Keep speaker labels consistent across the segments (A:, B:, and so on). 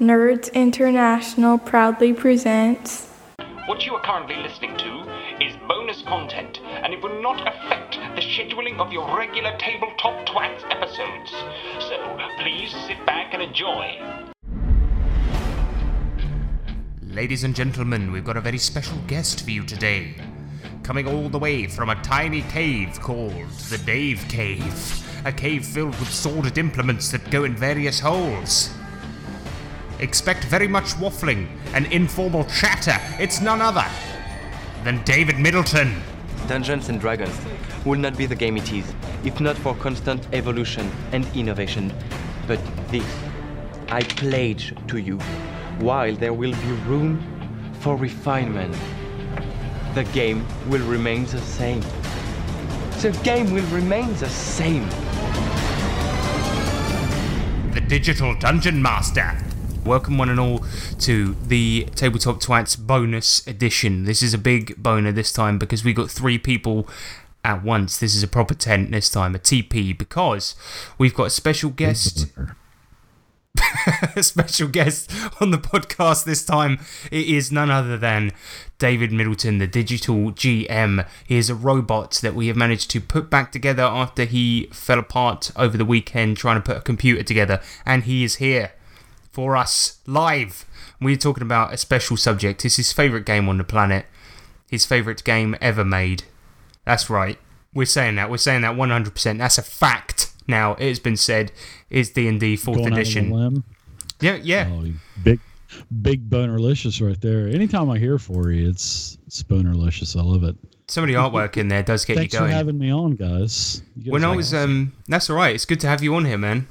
A: Nerds International proudly presents.
B: What you are currently listening to is bonus content, and it will not affect the scheduling of your regular Tabletop Twats episodes. So please sit back and enjoy.
C: Ladies and gentlemen, we've got a very special guest for you today. Coming all the way from a tiny cave called the Dave Cave. A cave filled with sordid implements that go in various holes. Expect very much waffling and informal chatter. It's none other than David Middleton.
D: Dungeons and Dragons will not be the game it is if not for constant evolution and innovation. But this, I pledge to you, while there will be room for refinement, the game will remain the same. The game will remain the same.
C: the Digital Dungeon Master. Welcome, one and all, to the Tabletop Twats bonus edition. This is a big boner this time because we got three people at once. This is a proper tent this time, a TP, because we've got a special guest. a special guest on the podcast this time. It is none other than David Middleton, the digital GM. He is a robot that we have managed to put back together after he fell apart over the weekend trying to put a computer together, and he is here for us live. We're talking about a special subject. It's his favourite game on the planet, his favourite game ever made. That's right. We're saying that. We're saying that 100%. That's a fact. Now it has been said. Is D and D fourth
E: Going out on a
C: edition? Yeah, yeah.
E: Oh, big, big bonerlicious right there. Anytime I hear for you, it's it's bonerlicious. I love it.
C: Some of the artwork in there does get
E: Thanks
C: you
E: for having me on, guys. Guys
C: when I was um that's all right it's good to have you on here man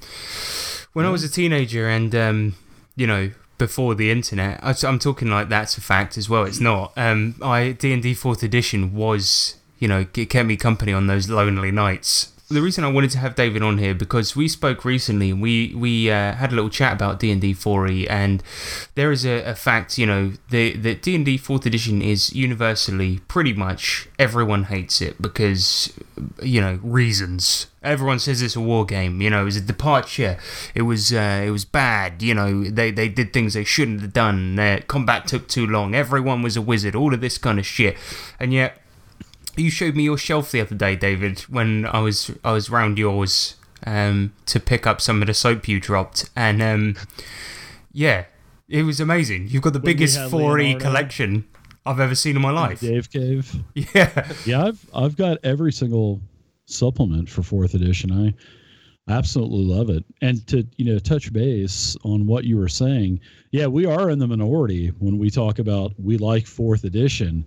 C: when i was a teenager and um you know before the internet I, i'm talking like that's a fact as well it's not. Um i d&d 4th edition was you know it kept me company on those lonely nights the reason I wanted to have David on here because we spoke recently and we we uh, had a little chat about D and D 4e and there is a, a fact you know the the D and D fourth edition is universally pretty much everyone hates it because you know reasons. Everyone says it's a war game you know it was a departure. It was uh, it was bad you know they they did things they shouldn't have done. Their combat took too long. Everyone was a wizard all of this kind of shit. And yet you showed me your shelf the other day, David, when I was I was round yours um, to pick up some of the soap you dropped, and um, yeah, it was amazing. You've got the
E: When
C: biggest 4E collection I've ever seen in my life.
E: Dave Cave.
C: Yeah,
E: Yeah, I've I've got every single supplement for fourth edition. I absolutely love it. And to you know touch base on what you were saying, yeah, we are in the minority when we talk about we like fourth edition.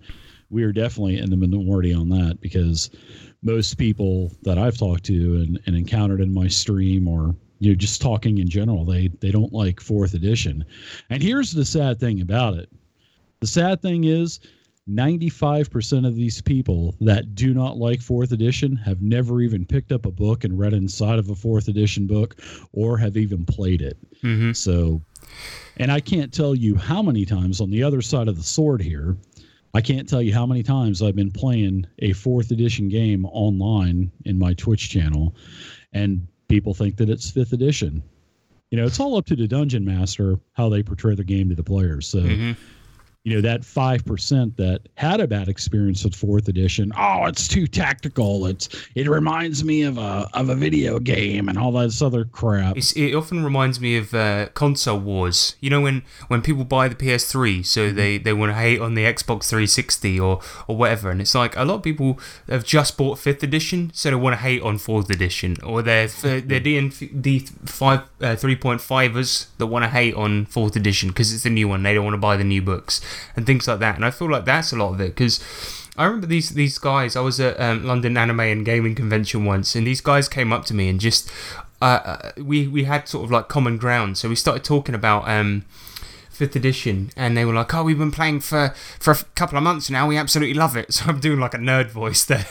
E: We are definitely in the minority on that because most people that I've talked to and, and encountered in my stream or you know just talking in general, they they don't like fourth edition. And here's the sad thing about it. The sad thing is 95% of these people that do not like fourth edition have never even picked up a book and read inside of a fourth edition book or have even played it.
C: hmm
E: So, and I can't tell you how many times on the other side of the sword here, I can't tell you how many times I've been playing a fourth edition game online in my Twitch channel, and people think that it's fifth edition. You know, it's all up to the dungeon master how they portray the game to the players. So,
C: Mhm.
E: You know, that five percent that had a bad experience with fourth edition, oh, it's too tactical. It's it reminds me of a of a video game and all this other crap.
C: It's, it often reminds me of uh, console wars. You know when, when people buy the PS3, so
E: Mm-hmm.
C: they, they want to hate on the Xbox 360 or or whatever, and it's like a lot of people have just bought fifth edition, so they want to hate on fourth edition, or they're
E: Mm-hmm.
C: they're D and D five uh, three point fivers that want to hate on fourth edition because it's the new one. They don't want to buy the new books and things like that. And I feel like that's a lot of it because. I remember these these guys. I was at um, London Anime and Gaming Convention once, and these guys came up to me and just uh, uh, we we had sort of like common ground. So we started talking about um, fifth edition, and they were like, "Oh, we've been playing for for a couple of months now. We absolutely love it." So I'm doing like a nerd voice there,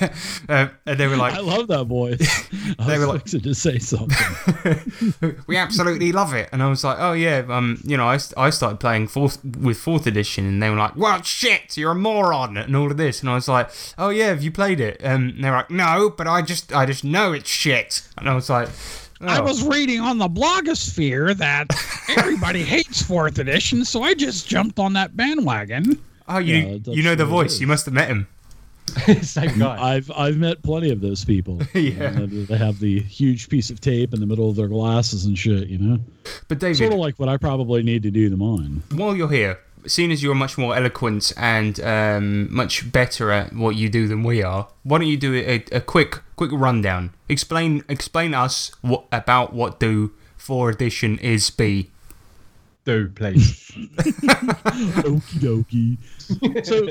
C: uh, and they were like,
E: I love that voice. I
C: They were like-
E: to say something.
C: we absolutely love it. And I was like, oh yeah, um, you know, I, I started playing fourth with fourth edition, and they were like, well, shit, you're a moron, and all of this. And I was like, oh yeah, have you played it? Um, and they were like, no, but I just I just know it's shit. And I was like,
F: I
C: Oh.
F: was reading on the blogosphere that everybody hates fourth edition, so I just jumped on that bandwagon.
C: Oh, you
E: yeah,
C: you know the voice. You must have met him.
D: Same guy.
E: I've I've met plenty of those people.
C: Yeah.
E: You know, they have the huge piece of tape in the middle of their glasses and shit. You know,
C: But David,
E: sort of like what I probably need to do to mine.
C: while you're here, seeing as you're much more eloquent and um, much better at what you do than we are, why don't you do a, a quick quick rundown? Explain explain us what about what do four edition is be.
D: Do please.
E: Okie dokie. so,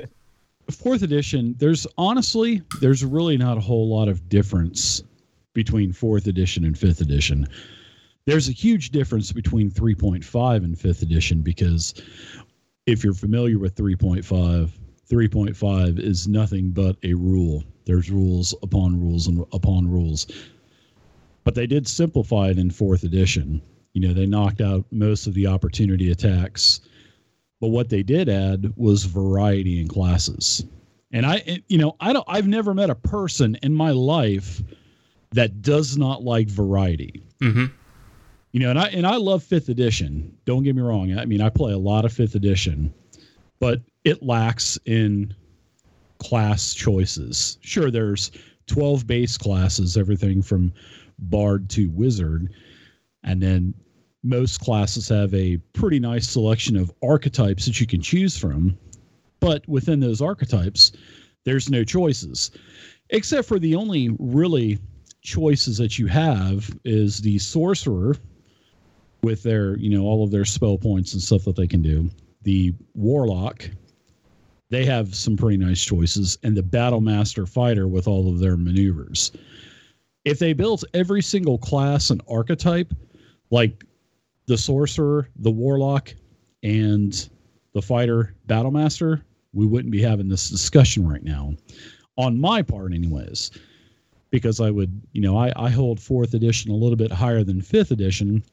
E: fourth edition, there's honestly, there's really not a whole lot of difference between fourth edition and fifth edition. There's a huge difference between 3.5 and fifth edition because if you're familiar with 3.5, 3.5 is nothing but a rule. There's rules upon rules and upon rules. But they did simplify it in fourth edition. You know, they knocked out most of the opportunity attacks but what they did add was variety in classes and i you know i don't i've never met a person in my life that does not like variety
C: Mm-hmm.
E: You know and i and i love fifth edition. Don't get me wrong. I mean i play a lot of fifth edition but it lacks in class choices. Sure there's 12 base classes everything from bard to wizard and then most classes have a pretty nice selection of archetypes that you can choose from but within those archetypes there's no choices. Except for the only really choices that you have is the sorcerer with their you know all of their spell points and stuff that they can do the warlock they have some pretty nice choices and the battle master fighter with all of their maneuvers if they built every single class and archetype like the sorcerer, the warlock, and the fighter battle master, we wouldn't be having this discussion right now. On my part, anyways, because I would, you know, I, I hold fourth edition a little bit higher than fifth edition.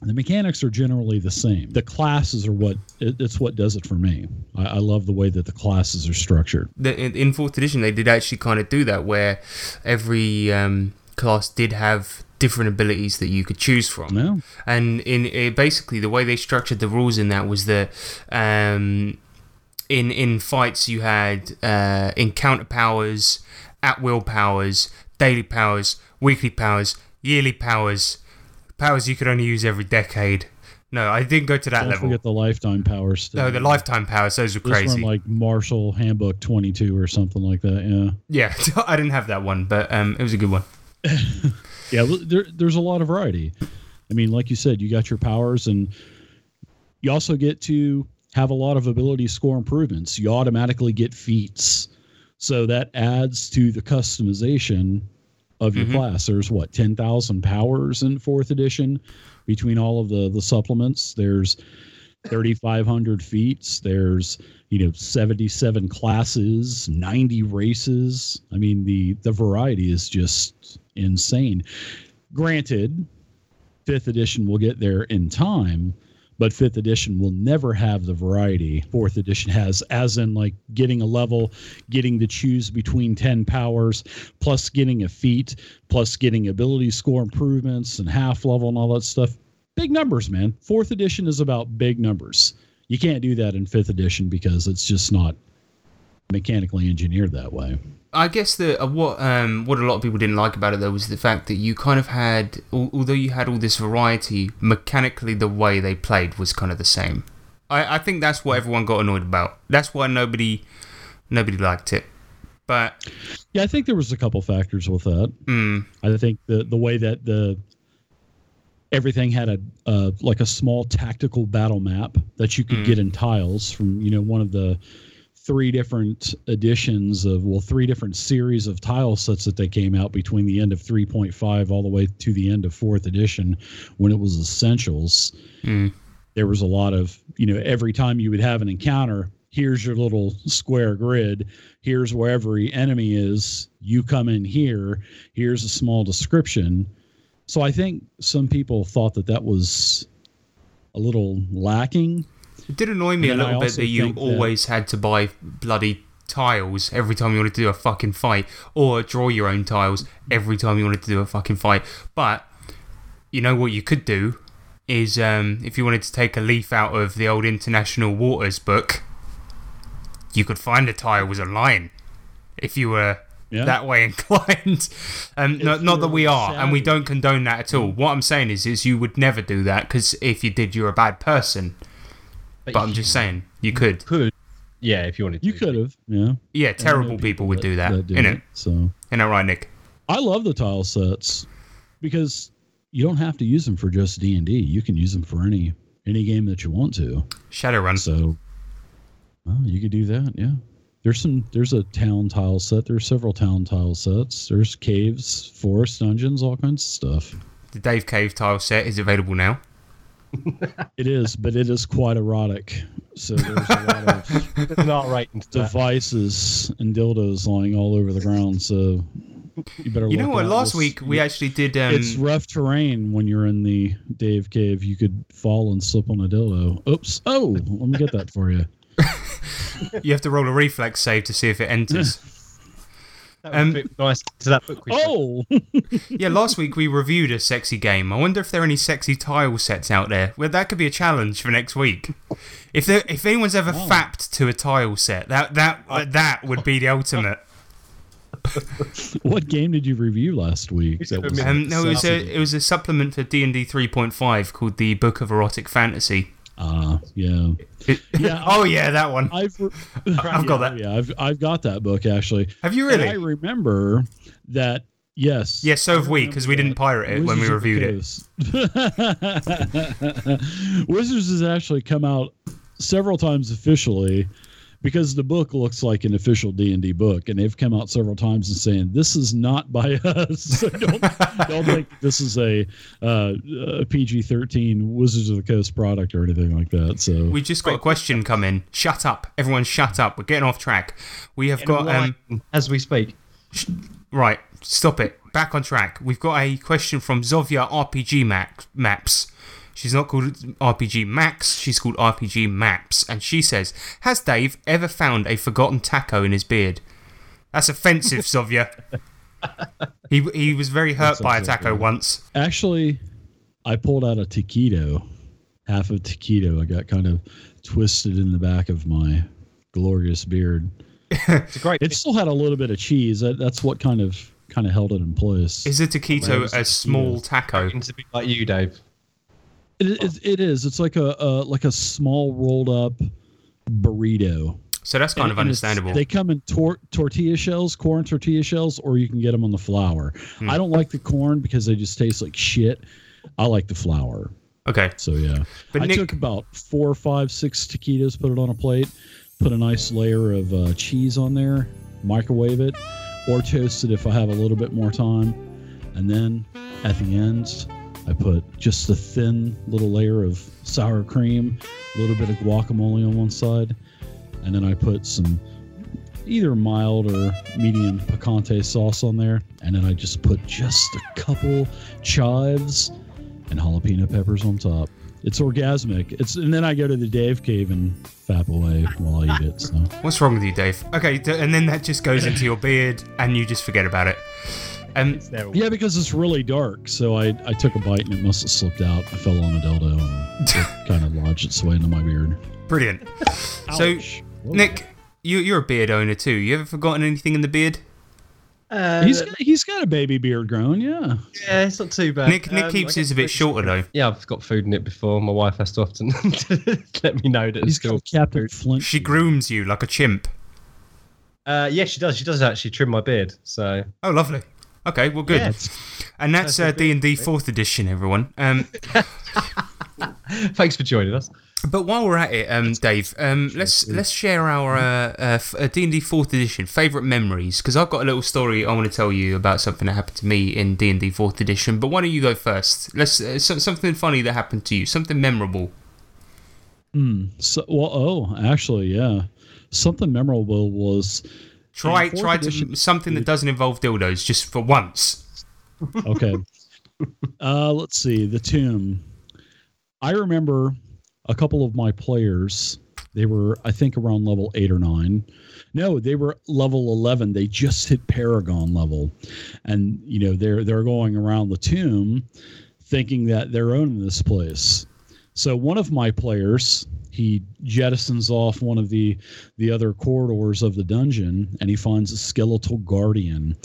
E: The mechanics are generally the same. The classes are what it, it's what does it for me. I, I love the way that the classes are structured.
C: The, in, in fourth edition, they did actually kind of do that, where every um, class did have different abilities that you could choose from.
E: No,
C: and in it, basically the way they structured the rules in that was that um, in in fights you had uh, encounter powers, at will powers, daily powers, weekly powers, yearly powers, powers you could only use every decade. No, I didn't go to that
E: don't
C: level.
E: forget the lifetime powers.
C: No, the lifetime powers; those were
E: This
C: crazy.
E: one like Marshall Handbook 22 or something like that. Yeah.
C: yeah, I didn't have that one, but um, it was a good one.
E: Yeah, there, there's a lot of variety. I mean, like you said, you got your powers, and you also get to have a lot of ability score improvements. You automatically get feats, so that adds to the customization of your
C: Mhm.
E: class. There's what ten thousand powers in fourth edition between all of the the supplements. There's 3500 feats there's you know 77 classes 90 races i mean the the variety is just insane granted fifth edition will get there in time but fifth edition will never have the variety fourth edition has as in like getting a level getting to choose between 10 powers plus getting a feat plus getting ability score improvements and half level and all that stuff. Big numbers man. Fourth edition is about big numbers. You can't do that in fifth edition because it's just not mechanically engineered that way
C: I guess the uh, what um what a lot of people didn't like about it though was the fact that you kind of had al- although you had all this variety mechanically the way they played was kind of the same. I I think that's what everyone got annoyed about. That's why nobody nobody liked it. But
E: yeah i think there was a couple factors with that
C: mm,
E: I think the the way that the everything had a uh, like a small tactical battle map that you could
C: Mm.
E: get in tiles from you know one of the three different editions of well three different series of tile sets that they came out between the end of 3.5 all the way to the end of fourth edition when it was essentials.
C: Mm,
E: there was a lot of you know every time you would have an encounter here's your little square grid. Here's where every enemy is. You come in here. Here's a small description. So i think some people thought that that was a little lacking
C: it did annoy me a
E: And I
C: little bit that you
E: think that-
C: always had to buy bloody tiles every time you wanted to do a fucking fight or draw your own tiles every time you wanted to do a fucking fight. But you know what you could do is um, if you wanted to take a leaf out of the old International Waters book, you could find the tiles online if you were
E: Yeah.
C: that way inclined. Um, not, not that we are, and we don't condone that at all. What I'm saying is, is you would never do that because if you did, you're a bad person. But I'm just saying you could.
G: could. Yeah, if you wanted to.
E: You could have, yeah.
C: Yeah, terrible people would
E: that-
C: do that,
E: do
C: innit?
E: it, So
C: Isn't that right, Nick?
E: I love the tile sets because you don't have to use them for just D and D. You can use them for any any game that you want to.
C: Shadowrun.
E: So, well, you could do that. Yeah. There's some. There's a town tile set. There's several town tile sets. There's caves, forest, dungeons, all kinds of stuff.
C: The Dave Cave tile set is available now.
E: It is, but it is quite erotic. So there's a lot of
G: There's an R that.
E: devices and dildos lying all over the ground. So you better.
C: You know what? Last
E: You'll
C: week
E: s-
C: we actually did. Um,
E: it's rough terrain when you're in the Dave Cave. You could fall and slip on a dildo. Oops! Oh, let me get that for you.
C: you have to roll a reflex save to see if it enters.
G: That was
C: Um,
G: nice to that book. we read.
E: Oh,
C: yeah, last week we reviewed a sexy game. I wonder if there are any sexy tile sets out there. Well, that could be a challenge for next week. If there, if anyone's ever
E: Oh.
C: fapped to a tile set, that that uh, that would be the ultimate.
E: what game did you review last week? That was
C: Um, no, it was a it was a supplement for D and D three point five called the Book of Erotic Fantasy.
E: Ah, yeah. Yeah,
C: oh yeah, that one.
E: I've
C: I've got that.
E: Yeah, I've I've got that book actually.
C: Have you
E: And I remember that. Yes.
C: Yes, so have we because we didn't pirate it when we
E: Wizards of the
C: reviewed it.
E: Wizards has actually come out several times officially because the book looks like an official D&D book and they've come out several times and saying this is not by us. So don't, don't think this is a, uh, a PG-13 Wizards of the Coast product or anything like that. So
C: We just got a question come in. Shut up, everyone! Shut up. We're getting off track. We have got um.
G: as we speak.
C: Right, stop it. Back on track. We've got a question from Zovia RPG Mac- Maps. She's not called RPG Max, she's called RPG Maps. And she says, Has Dave ever found a forgotten taco in his beard? That's offensive, Zovia. He, he was very hurt
E: That's
C: by a taco
E: yeah.
C: once.
E: Actually, I pulled out a taquito, half of taquito. I got kind of twisted in the back of my glorious beard.
G: It's a great.
E: It still had a little bit of cheese. That, that's what kind of kind of held it in place.
C: Is a taquito a small taco?
G: to be like you, Dave.
E: It, it, it is. It's like a, a like a small rolled up burrito.
C: So that's kind
E: And-
C: of understandable.
E: They come in tor- tortilla shells, corn tortilla shells, or you can get them on the flour.
C: Hmm.
E: I don't like the corn because they just taste like shit. I like the flour.
C: Okay.
E: So yeah,
C: But
E: I
C: Nick-
E: took about four, five, six taquitos, put it on a plate, put a nice layer of uh, cheese on there, microwave it, or toast it if I have a little bit more time, and then at the end, I put just a thin little layer of sour cream, a little bit of guacamole on one side, and then I put some either mild or medium picante sauce on there, and then I just put just a couple chives and jalapeno peppers on top. It's orgasmic. It's and then I go to the Dave cave and fap away while I eat it. So
C: What's wrong with you, Dave? Okay, and then that just goes into your beard, and you just forget about it. Um,
E: yeah, because it's really dark. So I I took a bite and it must have slipped out. I fell on a dildo and it kind of lodged its way into my beard.
C: brilliant. So,
E: Whoa.
C: Nick, you, you're a beard owner too. You ever forgotten anything in the beard?
G: Uh,
E: he's got, he's got a baby beard growing. Yeah.
G: yeah, it's not too bad.
C: Nick Nick
G: Um,
C: keeps his a bit shorter though.
G: Yeah, I've got food in it before. My wife has to often let me know that it's
E: He's
G: still.
E: Captain Flint.
C: She grooms you like a chimp.
G: Uh, yeah, she does. She does actually trim my beard. So
C: Oh, lovely. Okay, well, good.
G: Yeah.
C: And that's uh,
G: That's a
C: D and D fourth edition, everyone. Um,
G: thanks for joining us.
C: but while we're at it, um, Dave, um, let's let's share our uh, uh, uh, D and D fourth edition favorite memories because I've got a little story I want to tell you about something that happened to me in D and D fourth edition. But why don't you go first? Let's uh, so, something funny that happened to you, something memorable.
E: Hmm. So well, oh, actually, yeah. Something memorable was
C: Try try to something that doesn't involve dildos just for once.
E: okay. uh, let's see. The tomb. I remember a couple of my players. They were, I think, around level eight or nine. No, they were level eleven. They just hit Paragon level, and you know they're they're going around the tomb, thinking that they're owning this place. So one of my players, he jettisons off one of the the other corridors of the dungeon, and he finds a skeletal guardian,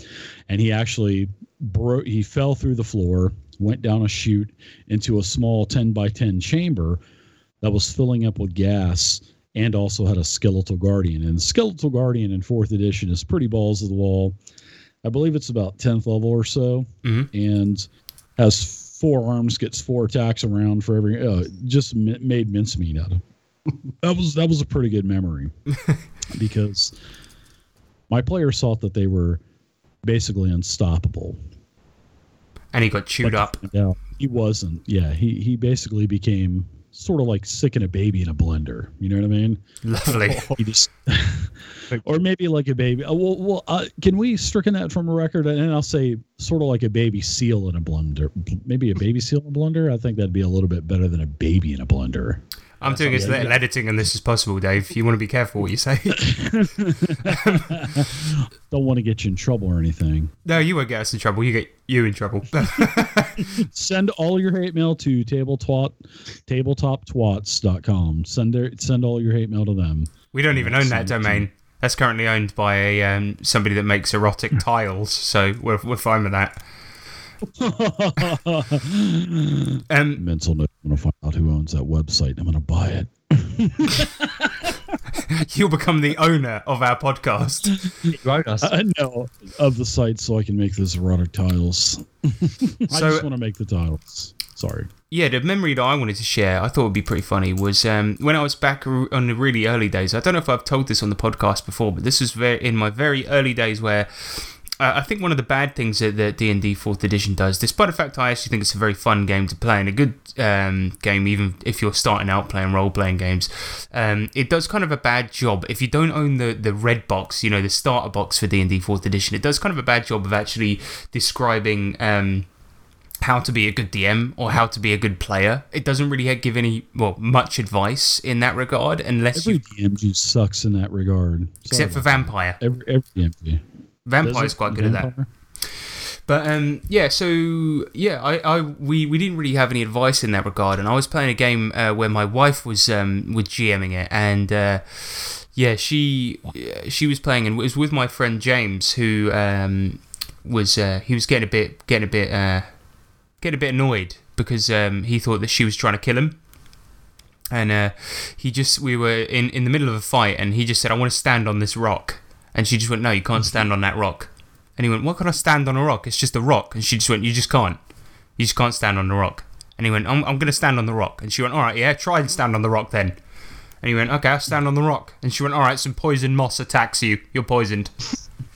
E: and he actually broke. He fell through the floor, went down a chute into a small ten by ten chamber that was filling up with gas and also had a skeletal guardian. And skeletal guardian in fourth edition is pretty balls of the wall. I believe it's about tenth level or so,
C: Mhm.
E: and has four arms, gets four attacks around for every. Uh, just mi- made mincemeat out of. That was that was a pretty good memory, because my players thought that they were basically unstoppable.
C: And he got chewed
E: But
C: up.
E: No, he wasn't. Yeah, he he basically became sort of like sicking a baby in a blender. You know what I mean?
C: Lovely.
E: Just, or maybe like a baby. Uh, well, well uh, can we stricken that from a record? And I'll say sort of like a baby seal in a blender. Maybe a baby seal in a blender. I think that'd be a little bit better than a baby in a blender.
C: I'm doing as little editing on this as possible, Dave. You want to be careful what you say.
E: Don't want to get you in trouble or anything.
C: no, you won't get us in trouble. You get you in trouble.
E: Send all your hate mail to tabletwat tabletoptwats.com. Send their, send all your hate mail to them.
C: we don't even own that domain. That's currently owned by a um, somebody that makes erotic tiles, so we're, we're fine with that. Um,
E: Mental note. I'm gonna find out who owns that website. I'm gonna buy it.
C: you'll become the owner of our podcast.
G: You own us.
E: I know of the site, so I can make those erotic tiles. I
C: So-
E: just want to make the tiles. Sorry.
C: Yeah, the memory that I wanted to share, I thought would be pretty funny, was um, when I was back on the really early days. I don't know if I've told this on the podcast before, but this was very, in my very early days where uh, I think one of the bad things that the D&D 4th edition does, despite the fact I actually think it's a very fun game to play and a good um, game, even if you're starting out playing role-playing games, um, it does kind of a bad job. If you don't own the, the red box, you know, the starter box for D&D 4th edition, it does kind of a bad job of actually describing... Um, how to be a good DM or how to be a good player. It doesn't really give any well much advice in that regard unless
E: Every
C: you
E: DMG sucks in that regard. Sorry
C: except for vampire.
E: that. every every DMG.
C: Vampire's quite good at that. But um, yeah, so yeah, I, I we, we didn't really have any advice in that regard, and I was playing a game uh, where my wife was um, was GMing it, and uh, yeah, she she was playing, and it was with my friend James, who um, was uh, he was getting a bit getting a bit uh, getting a bit annoyed because um, he thought that she was trying to kill him. And uh, he just, we were in, in the middle of a fight, and he just said, I want to stand on this rock. And she just went, No, you can't stand on that rock. And he went, Why can't I stand on a rock? It's just a rock. And she just went, You just can't. You just can't stand on the rock. And he went, I'm, I'm going to stand on the rock. And she went, All right, yeah, try and stand on the rock then. And he went, Okay, I'll stand on the rock. And she went, All right, some poison moss attacks you. You're poisoned.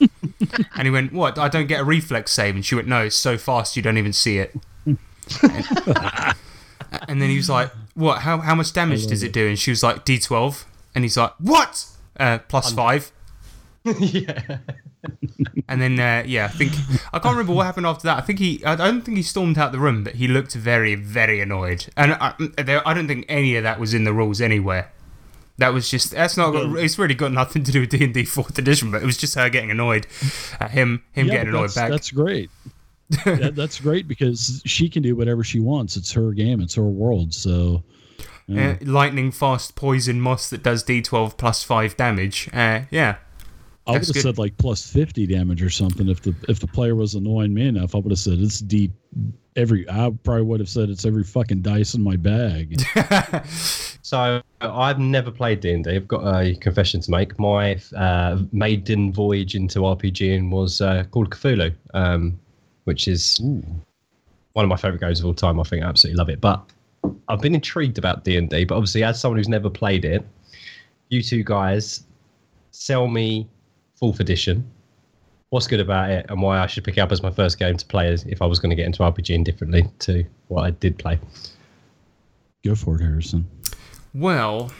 C: and he went, What? I don't get a reflex save. And she went, No, it's so fast you don't even see it. and then he was like, What? How, how much damage does it do? And she was like, D12. And he's like, What? Uh, plus five.
G: Yeah.
C: And then, uh, yeah, I think I can't remember what happened after that. I think he, I don't think he stormed out the room, but he looked very, very annoyed. And I, there, I don't think any of that was in the rules anywhere. That was just that's not. Got, it's really got nothing to do with D and D Fourth Edition, but it was just her getting annoyed at him, him
E: Yeah,
C: getting annoyed
E: that's,
C: back.
E: That's great. that, that's great because she can do whatever she wants. It's her game. It's her world. So
C: Uh, lightning fast poison moss that does D12 plus five damage. Uh, yeah,
E: I would have
C: good.
E: said like plus fifty damage or something. If the if the player was annoying me enough, I would have said it's deep. Every I probably would have said it's every fucking dice in my bag.
G: So I've never played D and D. I've got a confession to make. My uh, maiden voyage into RPGing was uh, Call of Cthulhu, um, which is one of my favorite games of all time. I think I absolutely love it. But I've been intrigued about D and D. But obviously, as someone who's never played it, you two guys sell me fourth edition. What's good about it, and why I should pick it up as my first game to play as if I was going to get into RPGing differently to what I did play.
E: Go for it, Harrison.
C: Well,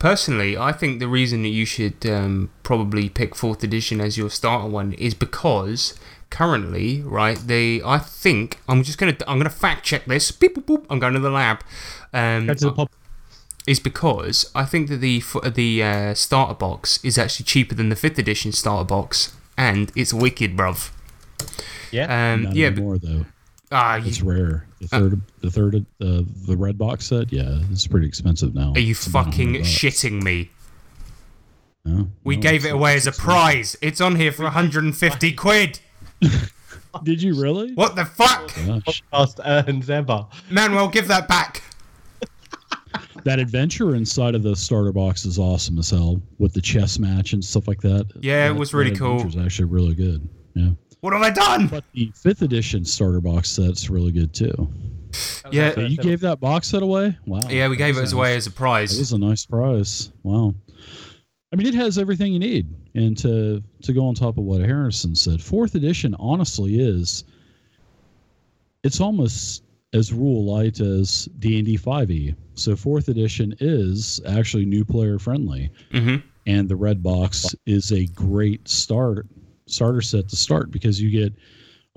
C: personally, I think the reason that you should um, probably pick fourth edition as your starter one is because currently, right? They, I think I'm just gonna, I'm gonna fact check this. Beep, boop, boop, I'm going to the lab. Um,
G: Go to the pub.
C: Is because I think that the the uh, starter box is actually cheaper than the fifth edition starter box, and it's wicked, bruv.
G: Yeah.
C: Um,
E: Not
C: yeah, but-
E: anymore though.
C: Ah, you,
E: It's rare. The third, the third, uh, the red box set. Yeah, it's pretty expensive now.
C: are you
E: It's
C: fucking shitting me?
E: No,
C: We
E: no,
C: gave it away as a prize. It's on here for 150 quid.
E: Did you really?
C: What the fuck?
E: Gosh.
G: Last earns ever.
C: Manuel, give that back.
E: That adventure inside of the starter box is awesome as hell with the chess match and stuff like that.
C: Yeah, it was really
E: that
C: cool.
E: was actually really good. Yeah.
C: What have I done?
E: But the fifth edition starter box set's really good too.
C: Yeah,
E: So you gave that box set away? Wow.
C: yeah, we gave it
E: That's
C: away as a prize.
E: It was a nice prize. Wow. I mean, it has everything you need. And to to go on top of what Harrison said, fourth edition honestly is. It's almost as rule light as D and D five E. So fourth edition is actually new player friendly,
C: hmm
E: and the red box is a great start starter set to start because you get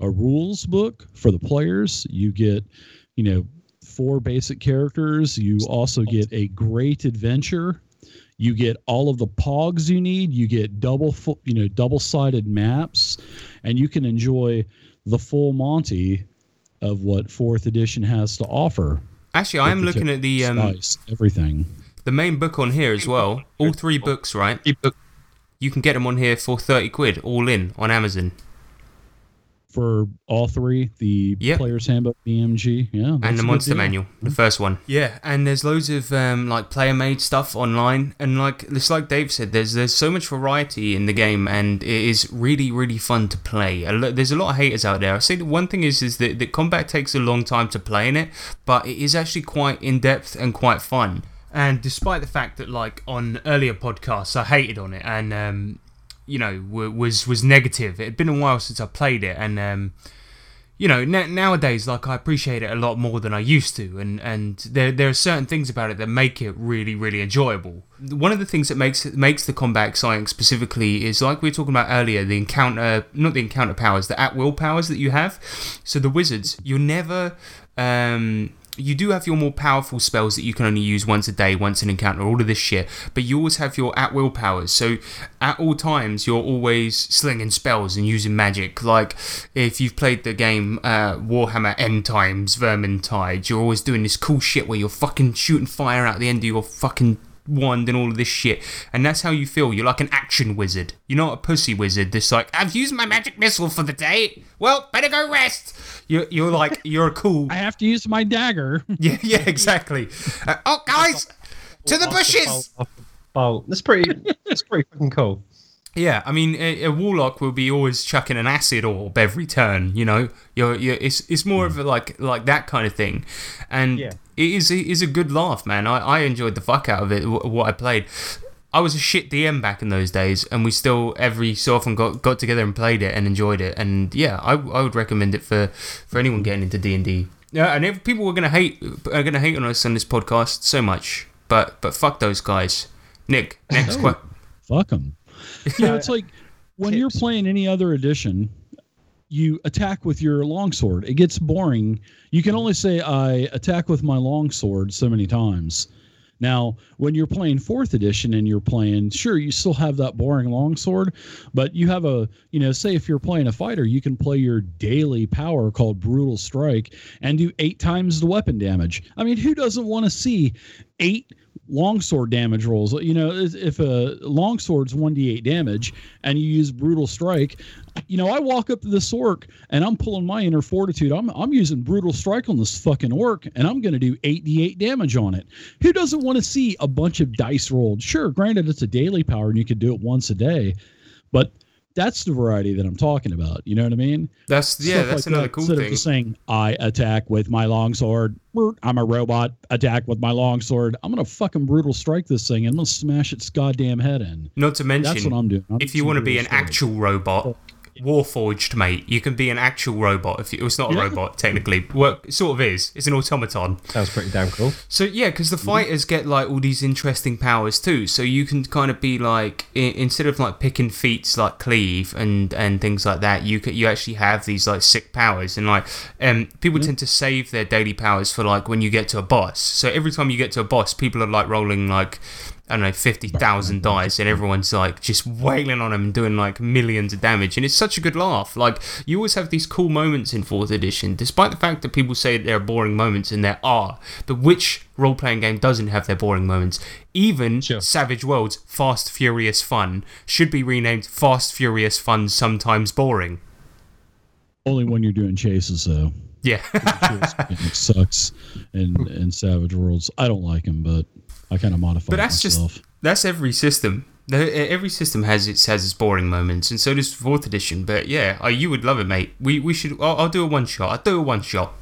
E: a rules book for the players. You get, you know, four basic characters. You also get a great adventure. You get all of the pogs you need. You get double, you know, double-sided maps, and you can enjoy the full Monty of what fourth edition has to offer.
C: Actually, I am looking at the um,
E: Spice, everything.
C: the main book on here as well. All three books, right? You can get them on here for 30 quid, all in on Amazon.
E: For all three the
C: Yep.
E: player's handbook DMG yeah
C: and the monster
E: deal.
C: manual, the first one. Yeah, and there's loads of um, like player made stuff online, and like it's like Dave said, there's there's so much variety in the game, and it is really really fun to play. A lo- There's a lot of haters out there. I say the one thing is is that the combat takes a long time to play in it, but it is actually quite in depth and quite fun. And despite the fact that like on earlier podcasts I hated on it and um, you know w- was was negative, it had been a while since I played it, and um, you know, na nowadays, like I appreciate it a lot more than I used to, and and there there are certain things about it that make it really really enjoyable. One of the things that makes makes the combat exciting specifically is like we were talking about earlier, the encounter, not the encounter powers, the at will powers that you have. So the wizards, you're never. Um, you do have your more powerful spells that you can only use once a day, once an encounter, all of this shit. But you always have your at will powers. So at all times, you're always slinging spells and using magic. Like if you've played the game uh, Warhammer End Times Vermintide, you're always doing this cool shit where you're fucking shooting fire out the end of your fucking wand and all of this shit. And that's how you feel. You're like an action wizard. You're not a pussy wizard that's like, I've used my magic missile for the day. Well, better go rest. You're, you're like, you're a cool.
F: I have to use my dagger.
C: Yeah, yeah, exactly. Uh, oh, guys, to the bushes.
G: Oh, that's pretty. That's pretty fucking cool.
C: Yeah, I mean, a, a warlock will be always chucking an acid orb every turn. You know, you're, you're, it's it's more of a like like that kind of thing, and
G: Yeah.
C: it is it is a good laugh, man. I, I enjoyed the fuck out of it. wh- What I played, I was a shit DM back in those days, and we still every so often got got together and played it and enjoyed it. And yeah, I, I would recommend it for for anyone getting into D and D. Yeah, and if people are gonna hate are gonna hate on us on this podcast so much, but but fuck those guys. Nick, next question.
E: fuck them you know it's like when you're playing any other edition you attack with your longsword. It gets boring. You can only say i attack with my longsword so many times. Now when you're playing fourth edition and you're playing sure you still have that boring longsword but you have a you know say if you're playing a fighter you can play your daily power called brutal strike and do eight times the weapon damage. I mean who doesn't want to see eight longsword damage rolls. You know, if a longsword's 1d8 damage and you use brutal strike, you know, I walk up to this orc and I'm pulling my inner fortitude. I'm I'm using brutal strike on this fucking orc and I'm going to do 8d8 damage on it. Who doesn't want to see a bunch of dice rolled? Sure, granted it's a daily power and you could do it once a day, but that's the variety that I'm talking about. You know what I mean?
C: That's yeah,
E: Stuff
C: that's
E: like
C: another
E: that,
C: cool
E: Instead
C: thing.
E: of just saying, I attack with my longsword. I'm a robot. Attack with my longsword. I'm gonna fucking brutal strike this thing and I'm gonna smash its goddamn head in.
C: Not to mention, That's
E: what I'm doing. I'm
C: if you want to be an actual robot, Warforged, mate, you can be an actual robot. If you, it's not a
E: Yeah.
C: robot technically, well, it sort of is. It's an automaton.
G: Sounds pretty damn cool.
C: So yeah, because the fighters get like all these interesting powers too. So you can kind of be like, i- instead of like picking feats like cleave and and things like that, you can, you actually have these like sick powers. And like, um, people tend to save their daily powers for like when you get to a boss. So every time you get to a boss, people are like rolling like I don't know, 50,000 dice and everyone's like just wailing on them and doing like millions of damage. And it's such a good laugh. Like, you always have these cool moments in 4th edition, despite the fact that people say there are boring moments, and there are. But which role playing game doesn't have their boring moments? Even
G: Sure.
C: Savage Worlds Fast Furious Fun should be renamed Fast Furious Fun Sometimes Boring.
E: Only when you're doing chases, though.
C: Yeah.
E: it sucks in in Savage Worlds. I don't like him, but I kind of modify
C: But that's
E: myself.
C: just that's every system. Every system has its has its boring moments, and so does fourth edition. But yeah, oh, you would love it, mate. We we should. I'll, I'll do a one shot. I'll do a one shot.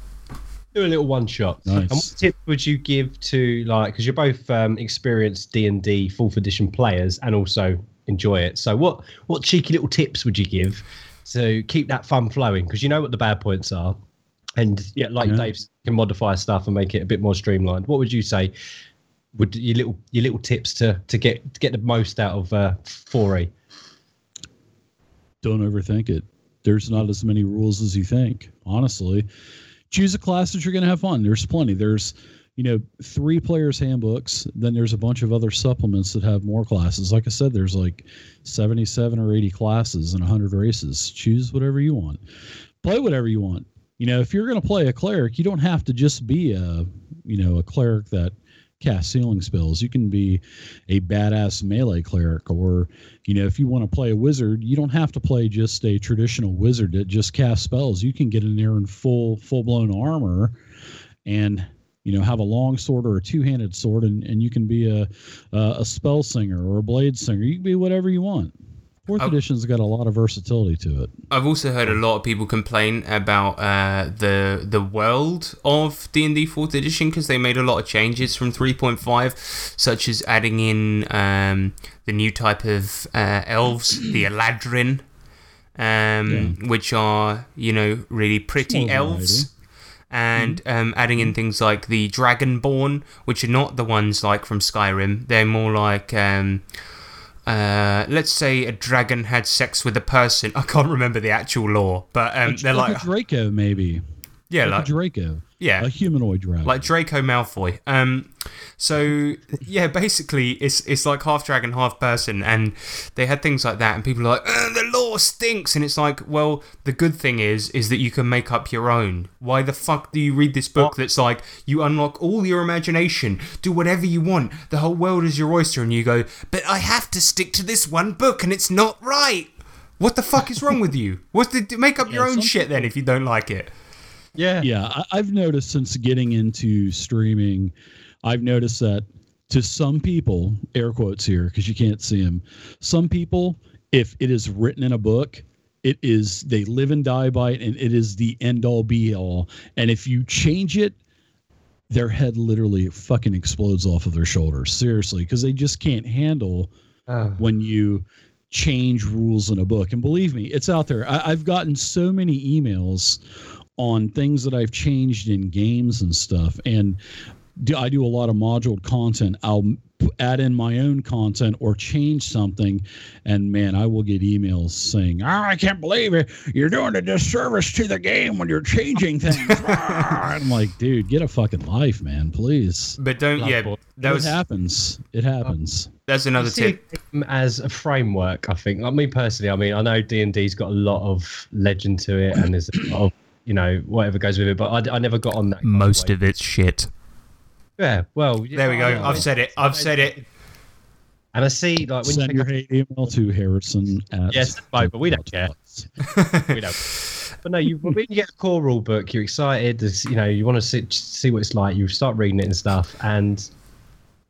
G: Do a little one shot.
E: Nice.
G: And what tip would you give to like because you're both um, experienced D and D fourth edition players and also enjoy it. So what what cheeky little tips would you give to keep that fun flowing? Because you know what the bad points are, and yeah, like
E: Yeah.
G: Dave can modify stuff and make it a bit more streamlined. What would you say? Would your little your little tips to to get to get the most out of uh, 4E?
E: don't overthink it. There's not as many rules as you think. Honestly, choose a class that you're going to have fun. There's plenty. There's you know three players handbooks. Then there's a bunch of other supplements that have more classes. Like I said, there's like 77 or 80 classes and 100 races. Choose whatever you want. Play whatever you want. You know, if you're going to play a cleric, you don't have to just be a you know a cleric that cast ceiling spells. You can be a badass melee cleric, or you know, if you want to play a wizard, you don't have to play just a traditional wizard that just casts spells. You can get in there in full full blown armor, and you know have a long sword or a two handed sword, and, and you can be a a, a spell singer or a blade singer. You can be whatever you want. Fourth edition's got a lot of versatility to it.
C: I've also heard a lot of people complain about uh, the the world of D and D Fourth Edition because they made a lot of changes from 3.5, such as adding in um, the new type of uh, elves, the Eladrin, um, which are you know really pretty
E: Small
C: elves. And um, adding in things like the Dragonborn, which are not the ones like from Skyrim. They're more like um, uh, let's say a dragon had sex with a person. I can't remember the actual lore, but um, they're
E: like,
C: like,
E: Draco, maybe.
C: yeah,
E: like,
C: like
E: Draco,
C: yeah,
E: a humanoid dragon.
C: like Draco Malfoy. Um, so yeah, basically it's it's like half dragon, half person, and they had things like that, and people are like, "Uh, the lore stinks, and it's like, well, the good thing is is that you can make up your own. Why the fuck do you read this book that's like you unlock all your imagination, do whatever you want, the whole world is your oyster, and you go, but I have to stick to this one book, and it's not right. What the fuck is wrong with you? What's the make up your own
E: some
C: shit then if you don't like it?
G: Yeah.
E: yeah I, i've noticed since getting into streaming i've noticed that to some people air quotes here because you can't see them some people if it is written in a book it is they live and die by it and it is the end all be all and if you change it their head literally fucking explodes off of their shoulders seriously because they just can't handle
G: Oh.
E: when you change rules in a book. And believe me, it's out there. I, I've gotten so many emails on things that I've changed in games and stuff. And do, I do a lot of module content. I'll add in my own content or change something. And man, I will get emails saying, oh, I can't believe it. You're doing a disservice to the game when you're changing things. Ah, I'm like, dude, get a fucking life, man, please.
C: But don't yeah,
G: boy.
C: that
E: it
C: was
E: happens. It happens.
C: that's another tip.
G: as a framework i think like me personally i mean i know d&d's got a lot of legend to it and there's a lot of you know whatever goes with it but i, I never got on that
C: Most
G: wave.
C: of it's shit.
G: Yeah well
C: There we go.
G: I know.
C: I've said it. I've said it.
G: and i see like when
E: Send
G: you
E: your
G: pick
E: hate email to Harrison at
G: Yes, but we don't care. we you know but no you when you get a core rule book you're excited you know you want to see, see what it's like you start reading it and stuff and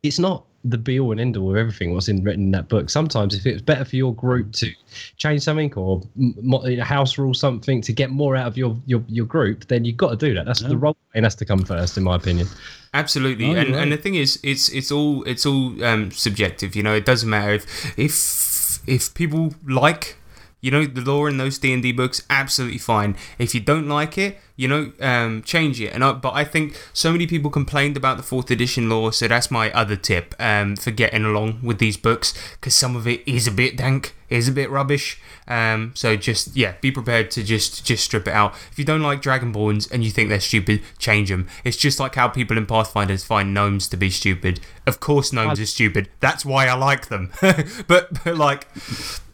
G: it's not the be all and end all of everything what's in written in that book. Sometimes, if it's better for your group to change something or m- mo- house rule something to get more out of your your, your group, then you've got to do that. That's the role playing has to come first, in my opinion.
C: Absolutely,
E: Oh,
C: and
E: you're
C: and the thing is, it's it's all it's all um, subjective. You know, it doesn't matter if if if people like you know the lore in those D and D books. Absolutely fine. If you don't like it, You know, um, change it. And I, but I think so many people complained about the fourth edition lore, so that's my other tip um, for getting along with these books because some of it is a bit dank, is a bit rubbish. Um, so just yeah, be prepared to just just strip it out. If you don't like Dragonborns and you think they're stupid, change them. It's just like how people in Pathfinders find gnomes to be stupid. Of course, gnomes are stupid. That's why I like them. but, but like,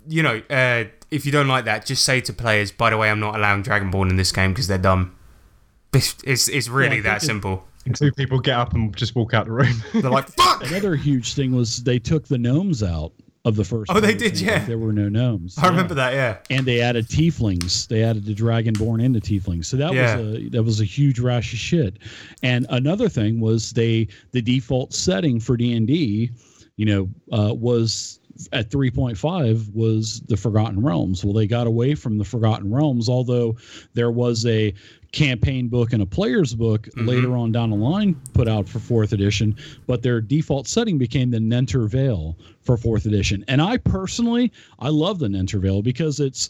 C: you know, uh, if you don't like that, just say to players, by the way, I'm not allowing Dragonborn in this game because they're dumb. It's, it's, it's really
E: Yeah,
C: that simple.
G: And two people get up and just walk out the room.
C: They're like, fuck!
E: Another huge thing was they took the gnomes out of the first.
C: Oh, they did, yeah.
E: There were no gnomes.
C: I remember that, yeah.
E: And they added tieflings. They added the dragonborn into tieflings. So that
C: Yeah.
E: was a that was a huge rash of shit. And another thing was they the default setting for D and D, you know, uh, was at 3.5 was the Forgotten Realms. Well, they got away from the Forgotten Realms, although there was a campaign book and a player's book
C: Mm-hmm.
E: later on down the line put out for fourth edition, but their default setting became the Nentir Vale for fourth edition. And I personally, I love the Nentir Vale because it's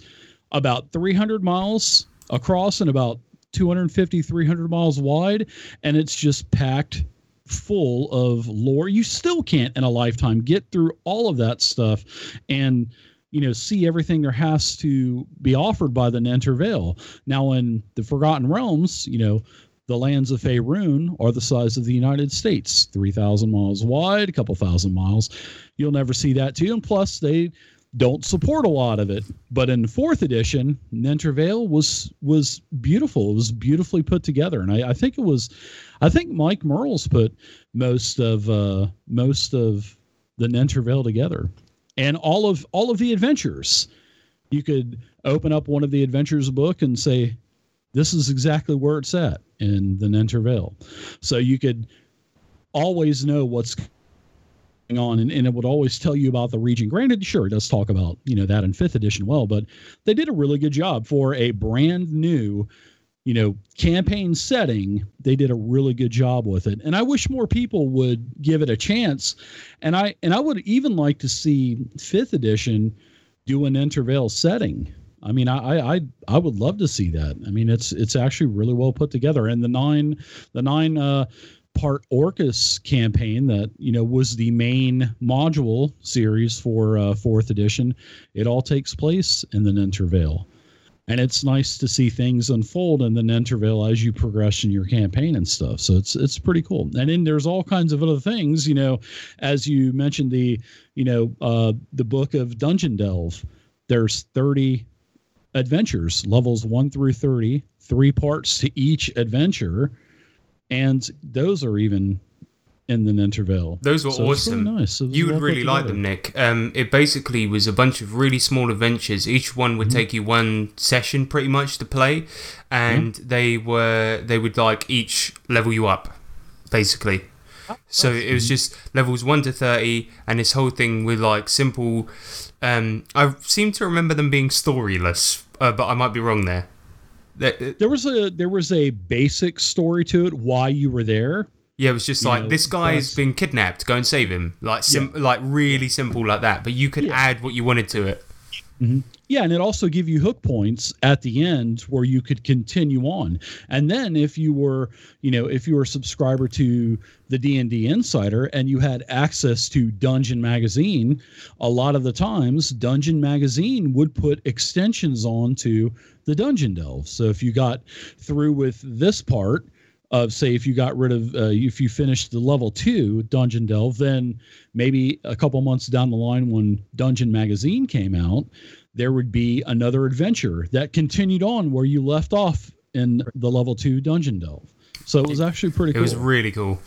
E: about 300 miles across and about 250, 300 miles wide, and it's just packed full of lore. You still can't in a lifetime get through all of that stuff and you know see everything there has to be offered by the Nentir Vale. Now in the Forgotten Realms, you know, the lands of Faerun are the size of the United States, 3,000 miles wide, a couple thousand miles. You'll never see that too. And plus, they don't support a lot of it. But in fourth edition, Nentir Vale was was beautiful. It was beautifully put together, and I, I think it was, I think Mike Mearls put most of uh, most of the Nentir Vale together, and all of all of the adventures. You could open up one of the adventures book and say, "This is exactly where it's at in the Nentir Vale," so you could always know what's going on and, and it would always tell you about the region granted sure it does talk about you know that in fifth edition well but they did a really good job for a brand new you know campaign setting they did a really good job with it and i wish more people would give it a chance and i and i would even like to see fifth edition do an intervale setting I mean, I, I I would love to see that. I mean, it's it's actually really well put together, and the nine the nine uh, part Orcus campaign that you know was the main module series for uh, fourth edition. It all takes place in the Nentir Vale, and it's nice to see things unfold in the Nentir Vale as you progress in your campaign and stuff. So it's it's pretty cool. And then there's all kinds of other things, you know, as you mentioned the you know uh, the book of Dungeon Delve. There's 30 adventures, levels one through 30, three parts to each adventure. And those are even in the interval.
C: Those were
E: So it's really
C: awesome.
E: nice.
C: You would really like
E: together.
C: them, Nick. Um, it basically was a bunch of really small adventures. Each one
E: Mm-hmm.
C: would take you one session, pretty much, to play, and they were they would like each level you up, basically. So it was just levels one to thirty, and this whole thing with like simple. Um, I seem to remember them being storyless, uh, but I might be wrong there. That-
E: There was a there was a basic story to it, why you were there.
C: Yeah, it was just like
E: know,
C: this guy's been kidnapped. Go and save him. Like sim- like really simple like that. But you could
E: Yeah.
C: add what you wanted to it. Mm-hmm.
E: Yeah, and it also give you hook points at the end where you could continue on. And then if you were, you know, if you were a subscriber to the D&D Insider and you had access to Dungeon Magazine, a lot of the times Dungeon Magazine would put extensions on to the Dungeon Delve. So if you got through with this part of say if you got rid of uh, if you finished the level 2 Dungeon Delve, then maybe a couple months down the line when Dungeon Magazine came out, there would be another adventure that continued on where you left off in the level two dungeon delve. So it was actually pretty cool.
C: It was really cool.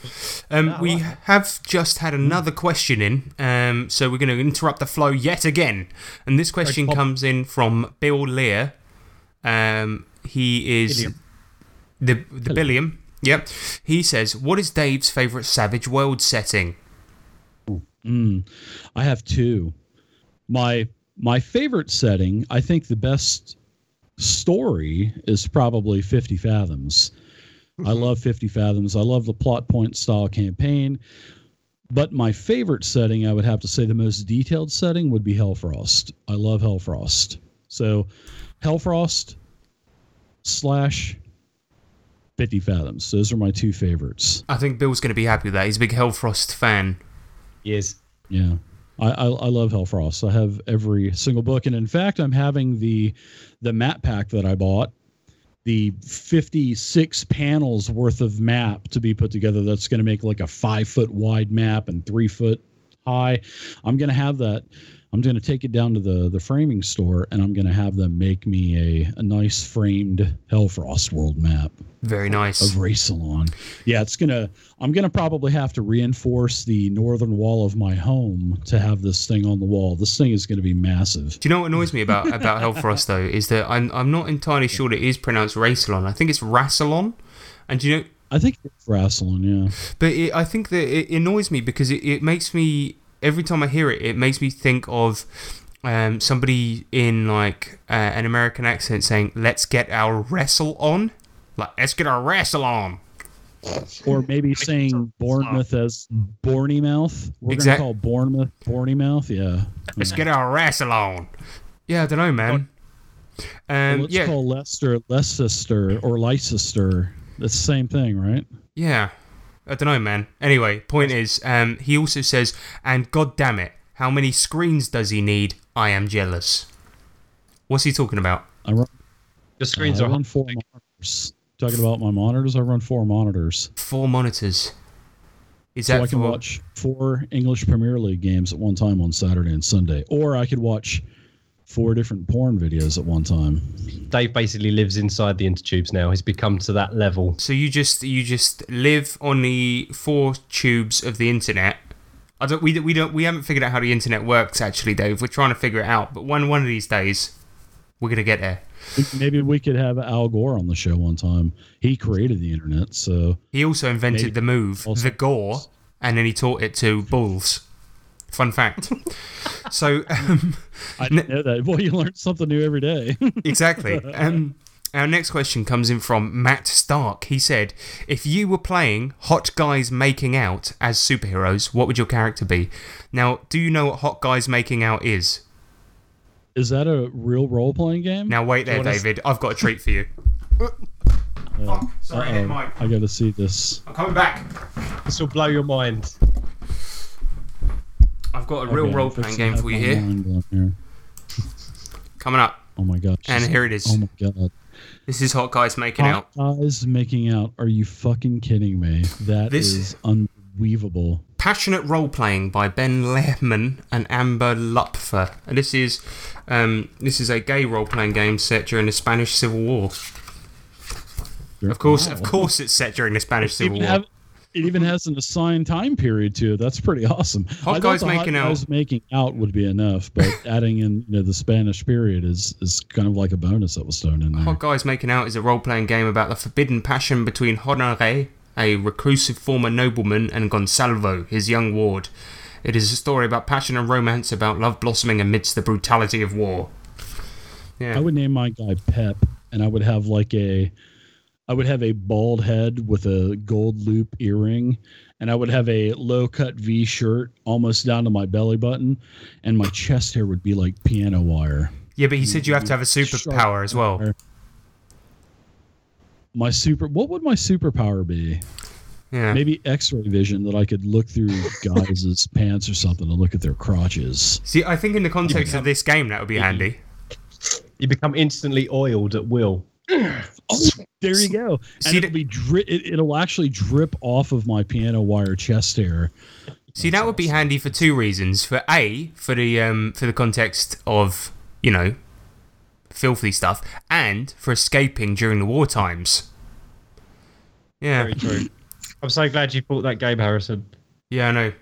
C: Um, we have just had another question in, um, so we're going to interrupt the flow yet again. And this question
E: Pop-
C: comes in from Bill Lear. Um, he is
F: Billiam.
C: the the Billiam. Yep. He says, "What is Dave's favorite Savage World setting?"
E: Mm, I have two. My my favorite setting, I think the best story is probably 50 Fathoms. I love 50 Fathoms. I love the plot point style campaign. But my favorite setting, I would have to say the most detailed setting would be Hellfrost. I love Hellfrost. So Hellfrost slash 50 Fathoms. Those are my two favorites.
C: I think Bill's going to be happy with that. He's a big Hellfrost fan.
G: Yes.
E: Yeah. I, I, I love Hellfrost. I have every single book, and in fact, I'm having the the map pack that I bought, the 56 panels worth of map to be put together. That's going to make like a five foot wide map and three foot high. I'm going to have that. I'm going to take it down to the the framing store, and I'm going to have them make me a a nice framed Hellfrost world map
C: Very nice.
E: of Racelon. Yeah, it's gonna. I'm gonna probably have to reinforce the northern wall of my home to have this thing on the wall. This thing is gonna be massive.
C: Do you know what annoys me about about Hellfrost though is that I'm I'm not entirely sure that it is pronounced Racelon. I think it's Rassilon. And do you know,
E: I think it's. Yeah.
C: but it, I think that it annoys me because it, it makes me every time I hear it, it makes me think of um, somebody in like uh, an American accent saying, "Let's get our wrestle on," like "Let's get our wrestle on."
E: Or maybe saying Bournemouth as Bournemouth. We're
C: Exact-
E: gonna call Bournemouth Bournemouth. Yeah.
C: Let's get our wrestle on. Yeah, I don't know, man.
E: Well,
C: Um,
E: let's
C: yeah,
E: call Leicester Leicester or Leicester. That's the same thing, right?
C: Yeah. I don't know, man. Anyway, point is, um, he also says, and god damn it, how many screens does he need? I am jealous. What's he talking about?
E: I run,
G: Your screens
E: I
G: are
E: run four monitors. Talking about my monitors, I run four monitors.
C: Four monitors. Is
E: so
C: that
E: I can
C: for-
E: watch four English Premier League games at one time on Saturday and Sunday, or I could watch four different porn videos at one time.
G: Dave basically lives inside the intertubes now. He's become to that level.
C: So you just you just live on the four tubes of the internet. I don't we, we don't we haven't figured out how the internet works actually, Dave. We're trying to figure it out, but one one of these days we're gonna get there.
E: Maybe we could have Al Gore on the show one time. He created the internet, so
C: He also invented
E: Maybe.
C: the move,
E: Also-
C: the gore, and then he taught it to bulls. Fun fact. so, um,
E: I didn't know that. Boy, you learn something new every day.
C: exactly. Um, our next question comes in from Matt Stark. He said, If you were playing Hot Guys Making Out as superheroes, what would your character be? Now, do you know what Hot Guys Making Out is?
E: Is that a real role playing game?
C: Now, wait there,
G: you wanna s-
C: David. I've got a treat for you.
E: Uh,
C: Sorry, I hit
E: uh-oh. I got to see this.
C: I'm coming back.
G: This will blow your mind.
C: I've got a real
E: Okay,
C: role playing game for you here.
E: here.
C: Coming up.
E: Oh my gosh.
C: And here it is.
E: Oh my god.
C: This is Hot Guys Making Out.
E: Hot Eyes making out. Are you fucking kidding me? That
C: This-
E: is unbelievable.
C: Passionate Role Playing by Ben Lehman and Amber Lupfer. And this is um, this is a gay role playing game set during the Spanish Civil War. Of course, of course, it's set during the Spanish Civil War.
E: have, it even mm-hmm. has an assigned time period to it. That's pretty awesome. I
C: Guys Making Out-
E: Guys making out would be enough, but adding in you know the Spanish period is is kind of like a bonus that was thrown in there.
C: Hot Guys Making Out is a role playing game about the forbidden passion between Honoré, a reclusive former nobleman, and Gonsalvo, his young ward. It is a story about passion and romance about love blossoming amidst the brutality of war. Yeah.
E: I would name my guy Pep, and I would have like a, I would have a bald head with a gold loop earring, and I would have a low cut V shirt almost down to my belly button, and my chest hair would be like piano wire.
C: yeah, but he said you have to have a superpower as well.
E: My super, what would my superpower be?
C: Yeah.
E: Maybe X-ray vision that I could look through guys' pants or something to look at their crotches.
C: See, I think in the context of this game, that would be handy.
G: You become instantly oiled at will.
E: Oh, there you go. And
C: See,
E: it'll be dri- it, it'll actually drip off of my piano wire chest hair.
C: See, that would be handy for two reasons. For a, for the um, for the context of you know, filthy stuff, and for escaping during the war times. Yeah,
G: Very true. I'm so glad you bought that game, Harrison.
C: yeah, I know.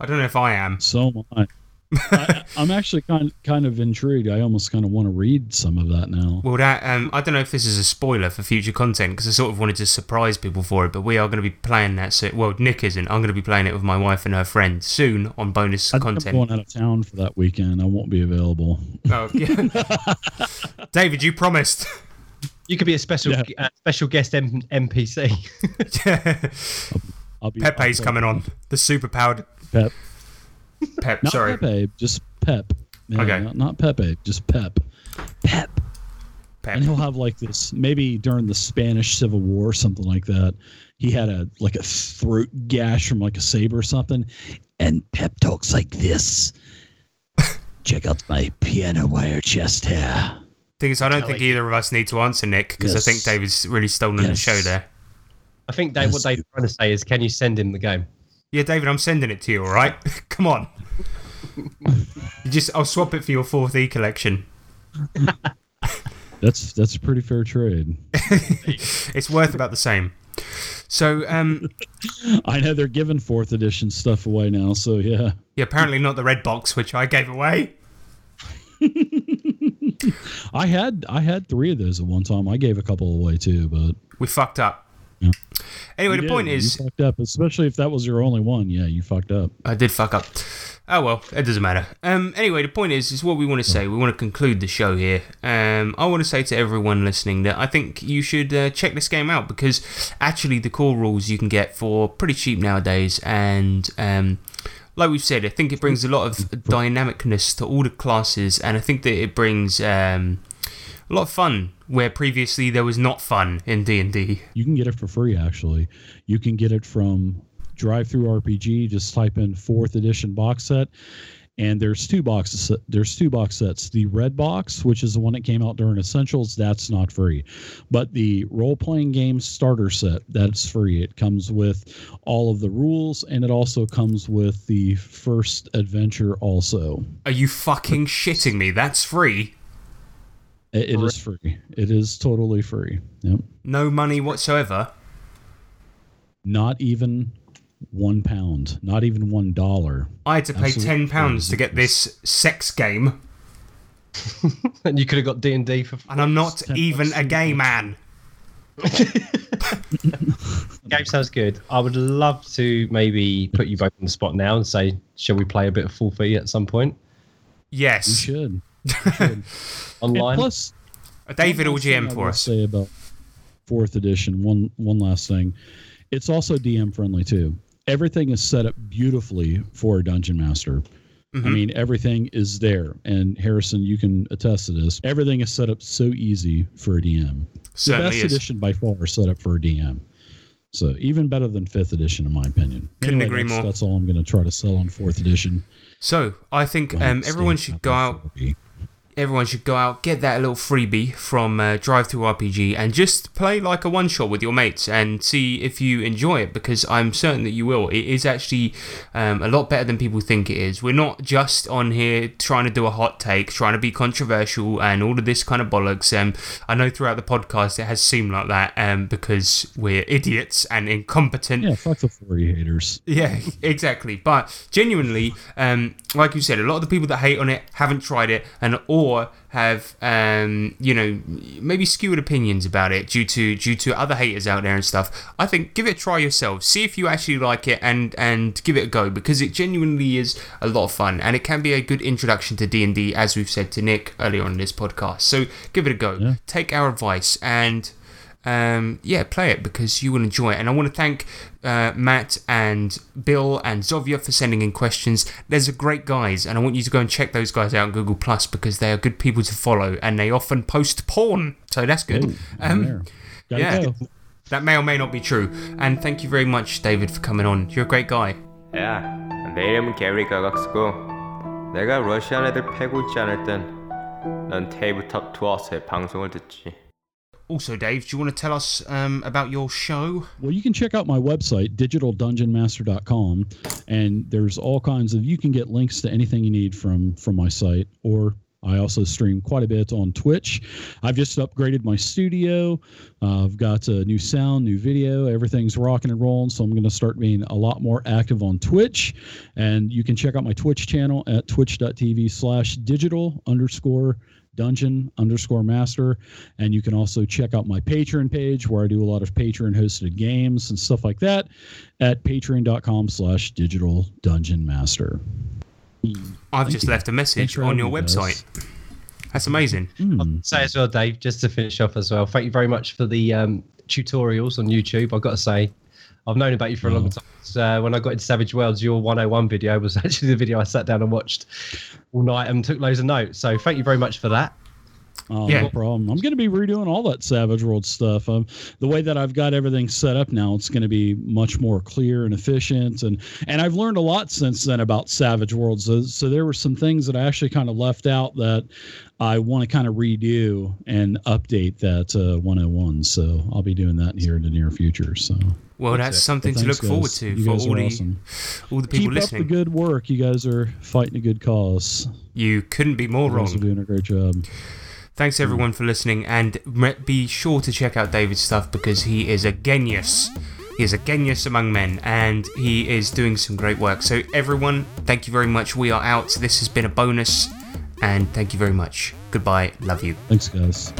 C: I don't know if I am.
E: So am I. I I'm actually kind kind of intrigued. I almost kind of want to read some of that now.
C: Well, that um, I don't know if this is a spoiler for future content because I sort of wanted to surprise people for it, but we are going to be playing that. So, well, Nick isn't. I'm going to be playing it with my wife and her friend soon on bonus
E: I think I'm going out of town for that weekend. I won't be available.
C: Oh, yeah. David, you promised.
G: You could be a special
E: Yeah.
G: uh, special guest M- NPC.
E: I'll be
C: Pepe's
E: I'll-
C: coming on. The super powered
E: Pep,
C: Pep.
E: not
C: sorry,
E: Pepe, just Pep. Yeah,
C: Okay.
E: not, not Pepe, just Pep. Pep.
C: Pep.
E: and he'll have like this maybe during the Spanish Civil War or something like that. He had a like a throat gash from like a saber or something, and Pep talks like this. Check out my piano wire chest hair.
C: Thing is, I don't think either of us need to answer Nick because I think David's really stolen the show there.
G: I think Dave, what
E: Yes.
G: Dave's trying to say is, can you send him the game?
C: Yeah, David, I'm sending it to you. All right, come on. You just, I'll swap it for your fourth E collection.
E: That's that's a pretty fair trade.
C: It's worth about the same. So, um,
E: I know they're giving fourth edition stuff away now, so yeah.
C: yeah, apparently not the red box, which I gave away.
E: I had I had three of those at one time. I gave a couple away too, but
C: We fucked up.
E: Yeah.
C: Anyway,
E: You
C: the
E: did.
C: point
E: you fucked up, especially if that was your only one. Yeah, you fucked up.
C: I did fuck up. Oh well, it doesn't matter. Um, anyway, the point is, is what we want to say. We want to conclude the show here. Um, I want to say to everyone listening that I think you should uh, check this game out because actually the core rules you can get for pretty cheap nowadays, and um, like we've said, I think it brings a lot of dynamicness to all the classes, and I think that it brings um, a lot of fun where previously there was not fun in D and D.
E: You can get it for free. Actually, you can get it from DriveThruRPG. Just type in fourth edition box set, and there's two boxes. There's two box sets. The red box, which is the one that came out during Essentials, that's not free, but the role playing game starter set that's free. It comes with all of the rules, and it also comes with the first adventure. Also,
C: Are you fucking shitting me? That's free.
E: It, it is free. It is totally free. Yep.
C: No money whatsoever.
E: Not even one pound. Not even one dollar.
C: I had to pay
E: Absolutely
C: ten pounds to get this sex game,
G: and you could have got D and D for.
C: and I'm not even a gay man.
G: Game sounds good. I would love to maybe put you both on the spot now and say, shall we play a bit of full fee at some point
C: Yes.
E: We should.
G: online?
E: And plus,
C: David
E: one
C: will
E: last
C: GM
E: I
C: for
E: will
C: us.
E: Say about fourth edition. One one last thing. It's also DM friendly too. Everything is set up beautifully for a dungeon master.
C: Mm-hmm.
E: I mean, everything is there, and Harrison, you can attest to this. Everything is set up so easy for a DM. the best
C: is.
E: edition by far is set up for a DM. So even better than fifth edition, in my opinion.
C: Couldn't
E: Anyway,
C: agree
E: that's,
C: more.
E: That's all I'm going to try to sell on fourth edition.
C: So I think um, everyone should go out. Everyone should go out, get that little freebie from uh, DriveThruRPG, and just play like a one shot with your mates and see if you enjoy it. Because I'm certain that you will. It is actually um, a lot better than people think it is. We're not just on here trying to do a hot take, trying to be controversial, and all of this kind of bollocks. Um, I know throughout the podcast it has seemed like that um, because we're idiots and incompetent.
E: Yeah, fuck the 40 haters.
C: Yeah, exactly. But genuinely, um, like you said, a lot of the people that hate on it haven't tried it, and or have um, you know maybe skewed opinions about it due to due to other haters out there and stuff. I think give it a try yourself. See if you actually like it, and and give it a go because it genuinely is a lot of fun, and it can be a good introduction to D and D, as we've said to Nick earlier on in this podcast. So give it a go.
E: Yeah.
C: Take our advice and um, yeah, play it because you will enjoy it. And I want to thank uh, Matt and Bill and Zovia for sending in questions. There's a great guys, and I want you to go and check those guys out on Google Plus because they are good people to follow, and they often post porn, so that's good.
E: Oh,
C: Um,
E: there. Gotta
C: yeah.
E: go.
C: that may or may not be true. And thank you very much, David, for coming on. You're a great guy.
H: 야, 내 이름은 게리 가각스고 내가 러시안 애들 패고 있지 않을 땐넌 테이블탑 투어스의 방송을 듣지.
C: Also, Dave, do you want to tell us um, about your show?
E: Well, you can check out my website, digitaldungeonmaster.com, and there's all kinds of you can get links to anything you need from from my site or I also stream quite a bit on Twitch. I've just upgraded my studio. Uh, I've got a new sound, new video. Everything's rocking and rolling. So I'm going to start being a lot more active on Twitch. And you can check out my Twitch channel at twitch.tv slash digital underscore dungeon underscore master. And you can also check out my Patreon page where I do a lot of Patreon hosted games and stuff like that at patreon.com slash digital dungeon master.
C: I've
E: Thank
C: just
E: you.
C: left a message
E: for
C: on your
E: me, guys.
C: website. That's amazing.
E: Hmm.
G: say as well, Dave, just to finish off as well. Thank you very much for the um, tutorials on YouTube. I've got to say, I've known about you for a long
E: Oh.
G: time. Uh, when I got into Savage Worlds, your 101 video was actually the video I sat down and watched all night and took loads of notes. So thank you very much for that.
E: Oh,
C: Yeah.
E: no problem. I'm going to be redoing all that Savage World stuff. Um, the way that I've got everything set up now, it's going to be much more clear and efficient. And and I've learned a lot since then about Savage Worlds. So, so there were some things that I actually kind of left out that I want to kind of redo and update that uh, 101. So I'll be doing that here in the near future. So
C: Well, that's,
G: it.
C: something
E: But
C: to look
E: thanks,
C: forward to
E: You
C: for
E: guys
C: all
E: are
C: the
E: awesome.
C: all the people
E: Keep up the good work. You guys are fighting a good cause.
C: You couldn't be more
E: You guys are doing a great job.
C: Thanks hmm. everyone for listening, and be sure to check out David's stuff because he is a genius. He is a genius among men, and he is doing some great work. So everyone, thank you very much. We are out. This has been a bonus, and thank you very much. Goodbye. Love you.
E: Thanks, guys.